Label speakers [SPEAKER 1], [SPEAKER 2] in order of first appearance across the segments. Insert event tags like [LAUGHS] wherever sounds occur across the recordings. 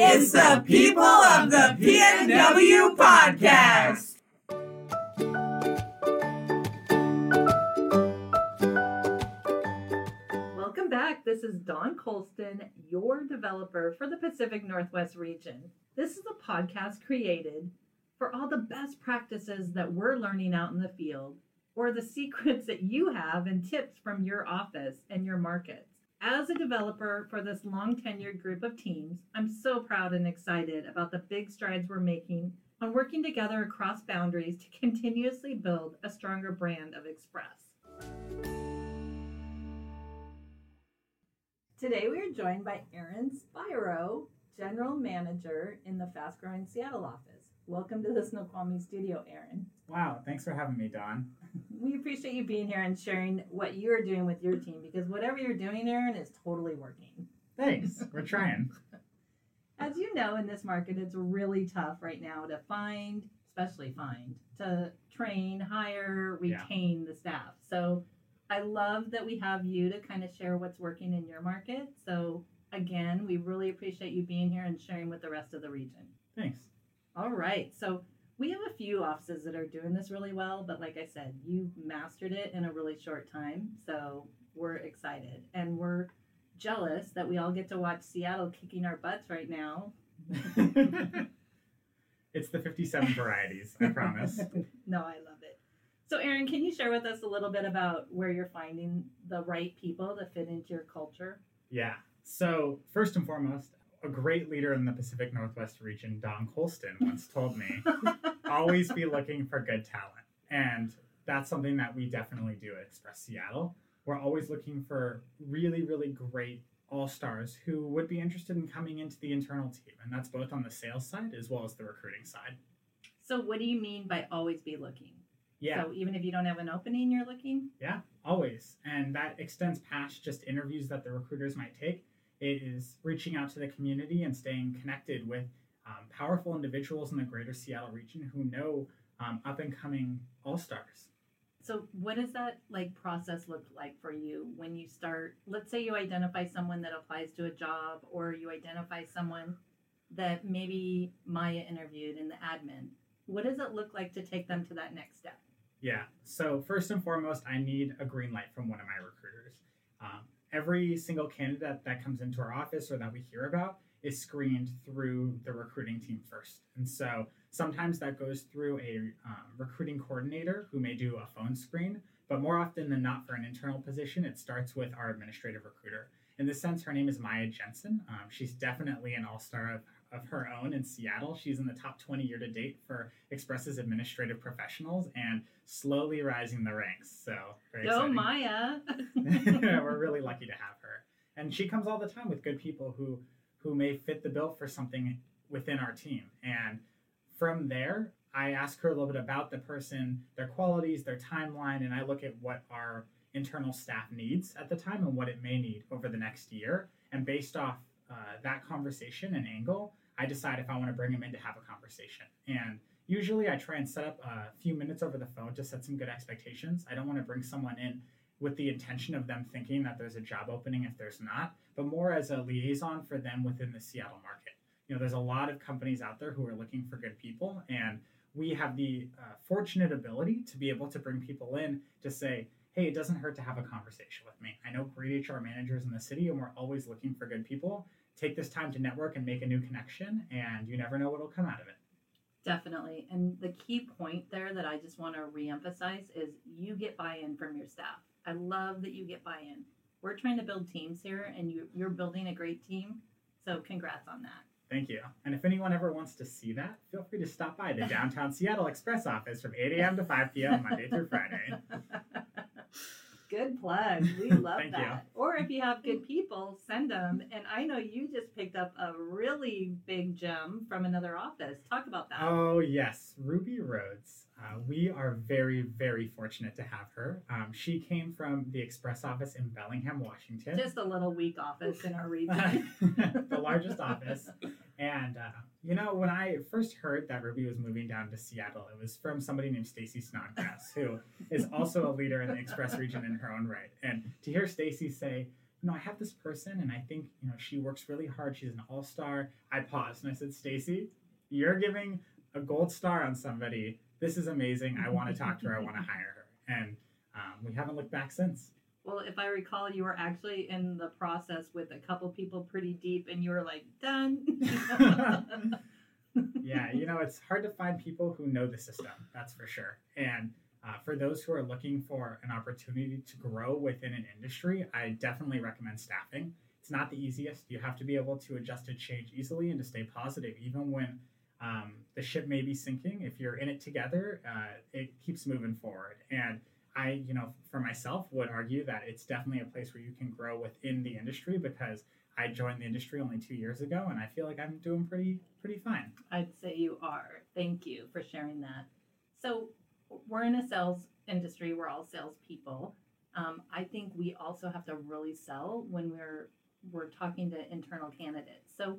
[SPEAKER 1] It's the People of the PNW Podcast.
[SPEAKER 2] Welcome back. This is Dawn Colston, your developer for the Pacific Northwest region. This is a podcast created for all the best practices that we're learning out in the field or the secrets that you have and tips from your office and your markets. As a developer for this long tenured group of teams, I'm so proud and excited about the big strides we're making on working together across boundaries to continuously build a stronger brand of Express. Today we are joined by Aaron Spiro, General Manager in the fast growing Seattle office. Welcome to the Snoqualmie studio, Aaron.
[SPEAKER 3] Wow, thanks for having me, Dawn.
[SPEAKER 2] We appreciate you being here and sharing what you're doing with your team because whatever you're doing, Aaron, is totally working.
[SPEAKER 3] Thanks, we're trying. [LAUGHS]
[SPEAKER 2] As you know, in this market, it's really tough right now to find, especially find, to train, hire,
[SPEAKER 3] Yeah.
[SPEAKER 2] retain the staff. So I love that we have you to kind of share what's working in your market. So again, we really appreciate you being here and sharing with the rest of the region.
[SPEAKER 3] Thanks.
[SPEAKER 2] All right. So we have a few offices that are doing this really well, but like I said, you mastered it in a really short time. So we're excited and we're jealous that we all get to watch Seattle kicking our butts right now. [LAUGHS]
[SPEAKER 3] it's the 57 varieties, I promise. [LAUGHS]
[SPEAKER 2] no, I love it. So, Aaron, can you share with us a little bit about where you're finding the right people to fit into your culture?
[SPEAKER 3] Yeah. So, first and foremost, a great leader in the Pacific Northwest region, Dawn Colston, once told me [LAUGHS] always be looking for good talent. And that's something that we definitely do at Express Seattle. We're always looking for really, really great all stars who would be interested in coming into the internal team. And that's both on the sales side as well as the recruiting side.
[SPEAKER 2] So, what do you mean by always be looking?
[SPEAKER 3] Yeah.
[SPEAKER 2] So, even if you don't have an opening, you're looking?
[SPEAKER 3] Yeah, always. And that extends past just interviews that the recruiters might take. It is reaching out to the community and staying connected with um, powerful individuals in the greater Seattle region who know um, up and coming all stars.
[SPEAKER 2] So, what does that like process look like for you when you start? Let's say you identify someone that applies to a job, or you identify someone that maybe Maya interviewed in the admin. What does it look like to take them to that next step?
[SPEAKER 3] Yeah, so first and foremost, I need a green light from one of my recruiters. Every single candidate that comes into our office or that we hear about is screened through the recruiting team first. And so sometimes that goes through a um, recruiting coordinator who may do a phone screen, but more often than not for an internal position, it starts with our administrative recruiter. In this sense, her name is Maya Jensen. Um, she's definitely an all star of, of her own in Seattle. She's in the top 20 year to date for Express's administrative professionals and slowly rising the ranks. So, very
[SPEAKER 2] Go
[SPEAKER 3] exciting.
[SPEAKER 2] Maya! [LAUGHS]
[SPEAKER 3] We're really [LAUGHS] lucky to have her. And she comes all the time with good people who who may fit the bill for something within our team. And from there, I ask her a little bit about the person, their qualities, their timeline, and I look at what our internal staff needs at the time and what it may need over the next year. And based off uh, that conversation and angle, I decide if I want to bring them in to have a conversation. And usually I try and set up a few minutes over the phone to set some good expectations. I don't want to bring someone in with the intention of them thinking that there's a job opening if there's not, but more as a liaison for them within the Seattle market. You know, there's a lot of companies out there who are looking for good people, and we have the uh, fortunate ability to be able to bring people in to say, hey, it doesn't hurt to have a conversation with me. I know great HR managers in the city, and we're always looking for good people. Take this time to network and make a new connection, and you never know what'll come out of it.
[SPEAKER 2] Definitely. And the key point there that I just want to reemphasize is you get buy in from your staff. I love that you get buy in. We're trying to build teams here, and you, you're building a great team. So, congrats on that.
[SPEAKER 3] Thank you. And if anyone ever wants to see that, feel free to stop by the [LAUGHS] downtown Seattle Express office from 8 a.m. to 5 p.m. Monday through Friday. [LAUGHS]
[SPEAKER 2] Good plug. We [LAUGHS] love
[SPEAKER 3] Thank you.
[SPEAKER 2] that. Or if you have good people, send them. And I know you just picked up a really big gem from another office. Talk about that.
[SPEAKER 3] Oh, yes, Ruby Rhodes. Uh, we are very, very fortunate to have her. Um, she came from the Express office in Bellingham, Washington.
[SPEAKER 2] Just a little weak office in our region. [LAUGHS]
[SPEAKER 3] the largest office. And uh, you know, when I first heard that Ruby was moving down to Seattle, it was from somebody named Stacy Snodgrass, who is also a leader in the Express region in her own right. And to hear Stacy say, you know, I have this person and I think, you know, she works really hard. She's an all star. I paused and I said, Stacy, you're giving a gold star on somebody. This is amazing. I want to talk to her. I [LAUGHS] want to hire her. And um, we haven't looked back since.
[SPEAKER 2] Well, if I recall, you were actually in the process with a couple people pretty deep, and you were like, done. [LAUGHS] [LAUGHS]
[SPEAKER 3] yeah, you know, it's hard to find people who know the system, that's for sure. And uh, for those who are looking for an opportunity to grow within an industry, I definitely recommend staffing. It's not the easiest. You have to be able to adjust to change easily and to stay positive, even when um, the ship may be sinking. If you're in it together, uh, it keeps moving forward. And I, you know, for myself, would argue that it's definitely a place where you can grow within the industry because I joined the industry only two years ago, and I feel like I'm doing pretty pretty fine.
[SPEAKER 2] I'd say you are. Thank you for sharing that. So we're in a sales industry. We're all salespeople. Um, I think we also have to really sell when we're we're talking to internal candidates. So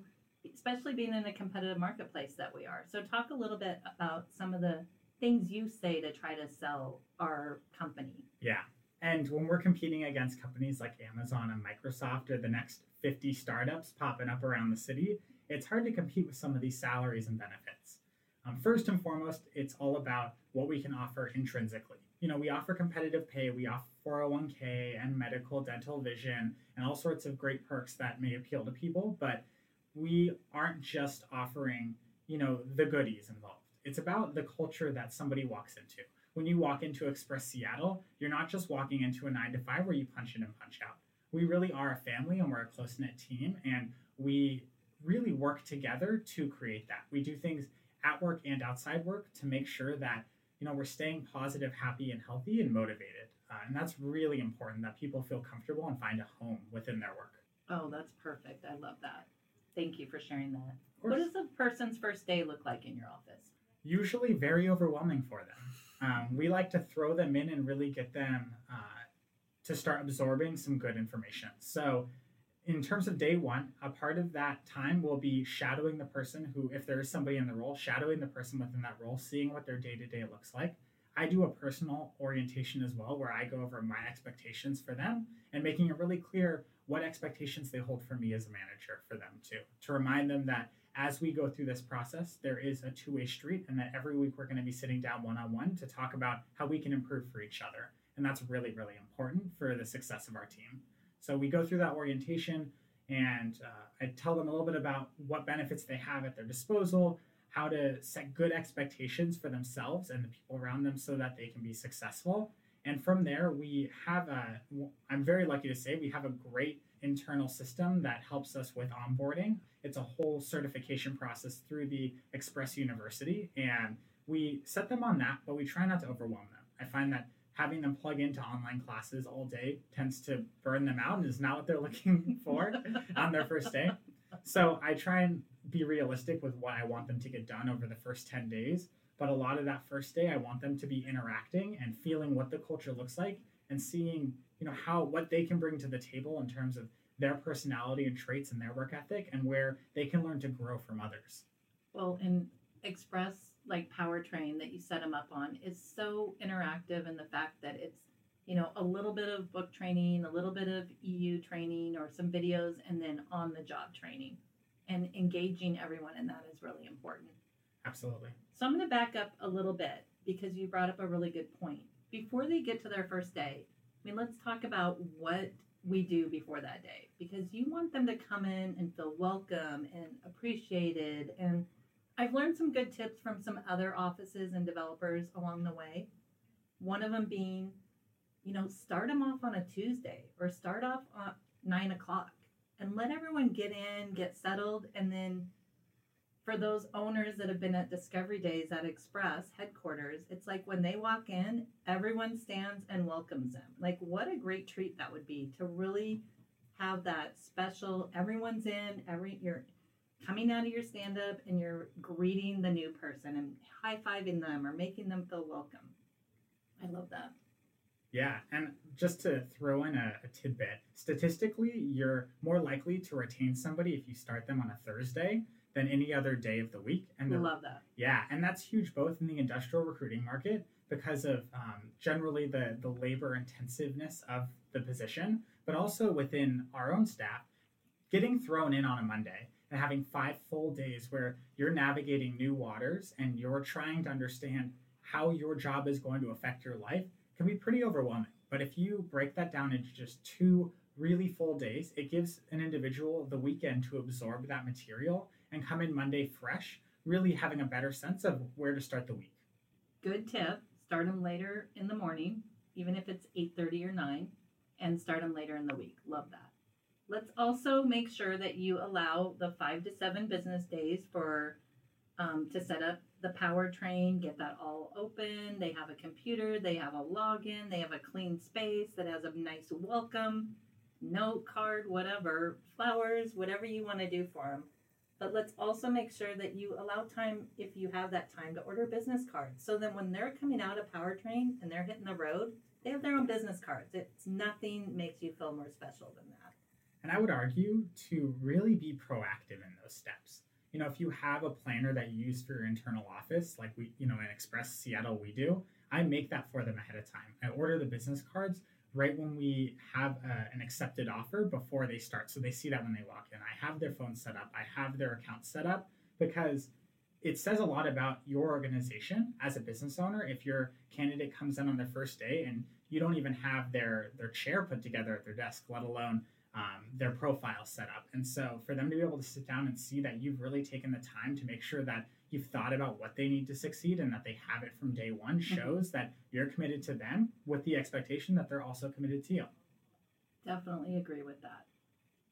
[SPEAKER 2] especially being in a competitive marketplace that we are. So talk a little bit about some of the things you say to try to sell our company.
[SPEAKER 3] Yeah. And when we're competing against companies like Amazon and Microsoft or the next 50 startups popping up around the city, it's hard to compete with some of these salaries and benefits. Um, first and foremost, it's all about what we can offer intrinsically. You know, we offer competitive pay, we offer 401k and medical, dental, vision, and all sorts of great perks that may appeal to people, but we aren't just offering, you know, the goodies involved. It's about the culture that somebody walks into. When you walk into Express Seattle, you're not just walking into a nine to five where you punch in and punch out. We really are a family and we're a close knit team, and we really work together to create that. We do things at work and outside work to make sure that you know we're staying positive, happy, and healthy and motivated. Uh, and that's really important that people feel comfortable and find a home within their work.
[SPEAKER 2] Oh, that's perfect. I love that. Thank you for sharing that. What does a person's first day look like in your office?
[SPEAKER 3] usually very overwhelming for them. Um, we like to throw them in and really get them uh, to start absorbing some good information. So, in terms of day one, a part of that time will be shadowing the person who, if there is somebody in the role, shadowing the person within that role, seeing what their day to day looks like. I do a personal orientation as well, where I go over my expectations for them and making it really clear what expectations they hold for me as a manager for them too, to remind them that as we go through this process, there is a two way street, and that every week we're going to be sitting down one on one to talk about how we can improve for each other. And that's really, really important for the success of our team. So we go through that orientation, and uh, I tell them a little bit about what benefits they have at their disposal, how to set good expectations for themselves and the people around them so that they can be successful. And from there, we have a, I'm very lucky to say, we have a great internal system that helps us with onboarding. It's a whole certification process through the Express University, and we set them on that, but we try not to overwhelm them. I find that having them plug into online classes all day tends to burn them out and is not what they're [LAUGHS] looking for on their first day. So I try and be realistic with what I want them to get done over the first 10 days. But a lot of that first day, I want them to be interacting and feeling what the culture looks like and seeing you know how what they can bring to the table in terms of their personality and traits and their work ethic and where they can learn to grow from others.
[SPEAKER 2] Well and express like powertrain that you set them up on is so interactive in the fact that it's you know a little bit of book training a little bit of eu training or some videos and then on the job training. And engaging everyone in that is really important.
[SPEAKER 3] Absolutely
[SPEAKER 2] so i'm going to back up a little bit because you brought up a really good point before they get to their first day I mean, let's talk about what we do before that day because you want them to come in and feel welcome and appreciated. And I've learned some good tips from some other offices and developers along the way. One of them being, you know, start them off on a Tuesday or start off at nine o'clock and let everyone get in, get settled, and then for those owners that have been at Discovery Days at Express headquarters, it's like when they walk in, everyone stands and welcomes them. Like, what a great treat that would be to really have that special. Everyone's in, every you're coming out of your stand up and you're greeting the new person and high fiving them or making them feel welcome. I love that.
[SPEAKER 3] Yeah, and just to throw in a, a, tidbit, statistically, you're more likely to retain somebody if you start them on a Thursday than any other day of the week.
[SPEAKER 2] And the, love that.
[SPEAKER 3] Yeah, and that's huge both in the industrial recruiting market. because of um, generally the, the labor intensiveness of the position, but also within our own staff, getting thrown in on a Monday and having five full days where you're navigating new waters and you're trying to understand how your job is going to affect your life can be pretty overwhelming. But if you break that down into just two really full days, it gives an individual the weekend to absorb that material and come in Monday fresh, really having a better sense of where to start the week.
[SPEAKER 2] Good tip. Start them later in the morning, even if it's 8:30 or 9, and start them later in the week. Love that. Let's also make sure that you allow the 5 to 7 business days for um, to set up the powertrain, get that all open. They have a computer, they have a login, they have a clean space that has a nice welcome, note card, whatever, flowers, whatever you want to do for them. But let's also make sure that you allow time, if you have that time, to order business cards. So then when they're coming out of powertrain and they're hitting the road, they have their own business cards. It's nothing makes you feel more special than that.
[SPEAKER 3] And I would argue to really be proactive in those steps you know, if you have a planner that you use for your internal office, like we, you know, in Express Seattle, we do, I make that for them ahead of time. I order the business cards right when we have a, uh, an accepted offer before they start. So they see that when they walk in. I have their phone set up, I have their account set up because it says a lot about your organization as a business owner if your candidate comes in on their first day and you don't even have their their chair put together at their desk, let alone um, their profile set up. And so for them to be able to sit down and see that you've really taken the time to make sure that you've thought about what they need to succeed and that they have it from day one mm-hmm. shows that you're committed to them with the expectation that they're also committed to you.
[SPEAKER 2] Definitely agree with that.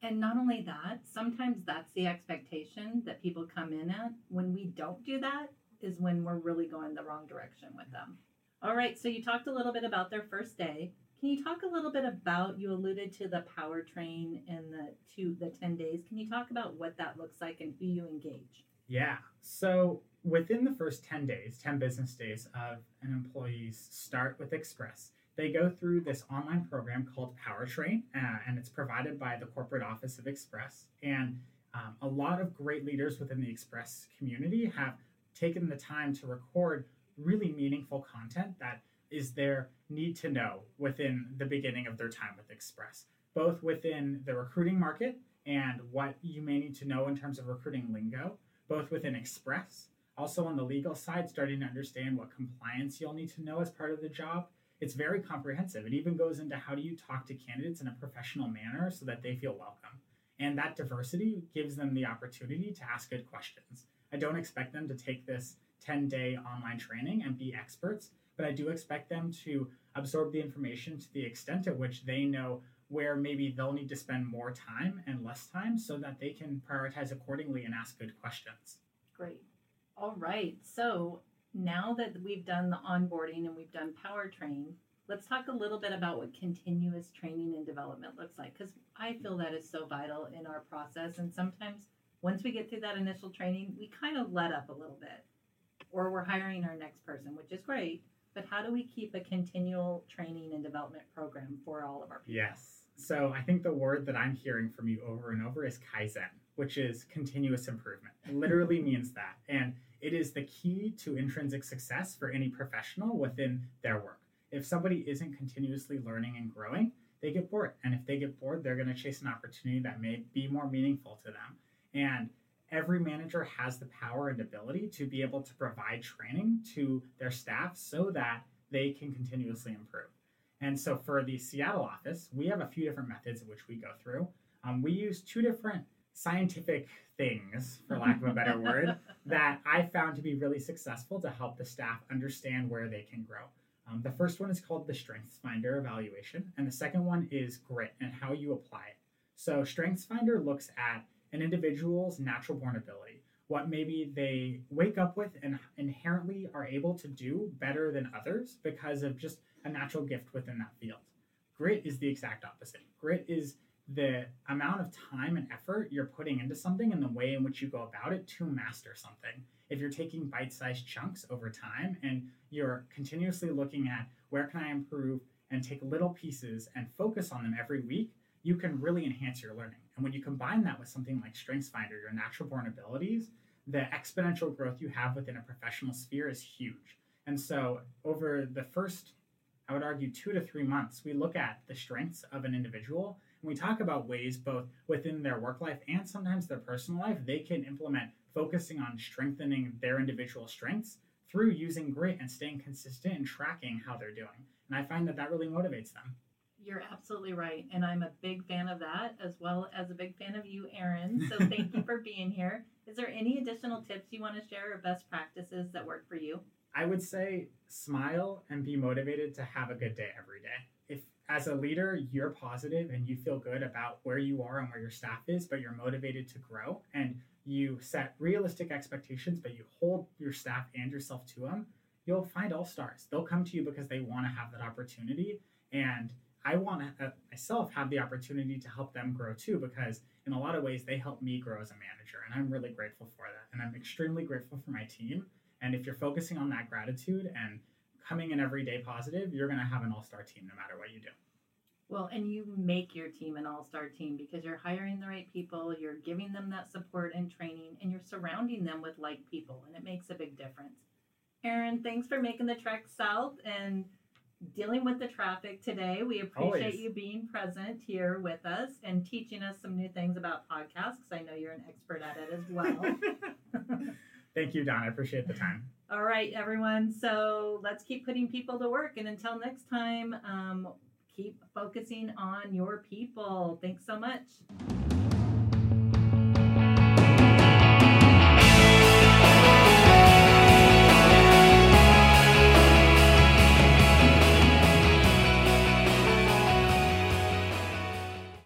[SPEAKER 2] And not only that, sometimes that's the expectation that people come in at. When we don't do that, is when we're really going the wrong direction with them. All right, so you talked a little bit about their first day. Can you talk a little bit about you alluded to the powertrain and the two the 10 days. Can you talk about what that looks like and who you engage?
[SPEAKER 3] Yeah. So within the first 10 days, 10 business days of an employee's start with Express, they go through this online program called Powertrain, uh, and it's provided by the corporate office of Express. And um, a lot of great leaders within the Express community have taken the time to record really meaningful content that is their need to know within the beginning of their time with Express, both within the recruiting market and what you may need to know in terms of recruiting lingo, both within Express, also on the legal side, starting to understand what compliance you'll need to know as part of the job. It's very comprehensive. It even goes into how do you talk to candidates in a professional manner so that they feel welcome. And that diversity gives them the opportunity to ask good questions. I don't expect them to take this 10 day online training and be experts, but I do expect them to absorb the information to the extent at which they know where maybe they'll need to spend more time and less time so that they can prioritize accordingly and ask good questions.
[SPEAKER 2] Great. All right. So now that we've done the onboarding and we've done powertrain, let's talk a little bit about what continuous training and development looks like because I feel that is so vital in our process. And sometimes once we get through that initial training, we kind of let up a little bit or we're hiring our next person, which is great but how do we keep a continual training and development program for all of our people?
[SPEAKER 3] Yes. So I think the word that I'm hearing from you over and over is Kaizen, which is continuous improvement. It literally [LAUGHS] means that. And it is the key to intrinsic success for any professional within their work. If somebody isn't continuously learning and growing, they get bored. And if they get bored, they're going to chase an opportunity that may be more meaningful to them. And every manager has the power and ability to be able to provide training to their staff so that they can continuously improve. And so for the Seattle office, we have a few different methods in which we go through. Um, we use two different scientific things, for lack of a better [LAUGHS] word, that I found to be really successful to help the staff understand where they can grow. Um, the first one is called the StrengthsFinder evaluation, and the second one is grit and how you apply it. So, StrengthsFinder looks at an individual's natural born ability, what maybe they wake up with and inherently are able to do better than others because of just a natural gift within that field. Grit is the exact opposite. Grit is the amount of time and effort you're putting into something and the way in which you go about it to master something. If you're taking bite sized chunks over time and you're continuously looking at where can I improve and take little pieces and focus on them every week, you can really enhance your learning. And when you combine that with something like StrengthsFinder, your natural born abilities, the exponential growth you have within a professional sphere is huge. And so over the first, I would argue, two to three months, we look at the strengths of an individual and we talk about ways both within their work life and sometimes their personal life they can implement focusing on strengthening their individual strengths through using grit and staying consistent and tracking how they're doing. And I find that that really motivates them.
[SPEAKER 2] You're absolutely right. And I'm a big fan of that as well as a big fan of you, Aaron. So thank you [LAUGHS] for being here. Is there any additional tips you want to share or best practices that work for you?
[SPEAKER 3] I would say smile and be motivated to have a good day every day. If as a leader you're positive and you feel good about where you are and where your staff is, but you're motivated to grow and you set realistic expectations, but you hold your staff and yourself to them, you'll find all stars. They'll come to you because they want to have that opportunity. And I want to uh, myself have the opportunity to help them grow too, because in a lot of ways they help me grow as a manager. And I'm really grateful for that. And I'm extremely grateful for my team. And if you're focusing on that gratitude and coming in every day positive, you're going to have an all star team no matter what you do.
[SPEAKER 2] Well, and you make your team an all star team because you're hiring the right people, you're giving them that support and training, and you're surrounding them with like people, and it makes a big difference. Aaron, thanks for making the trek south and dealing with the traffic today. We appreciate
[SPEAKER 3] Always.
[SPEAKER 2] you being present here with us and teaching us some new things about podcasts because I know you're an expert at it as well. [LAUGHS]
[SPEAKER 3] Thank you, Dawn. I appreciate the time.
[SPEAKER 2] All right, everyone. So let's keep putting people to work. And until next time, um, keep focusing on your people. Thanks so much.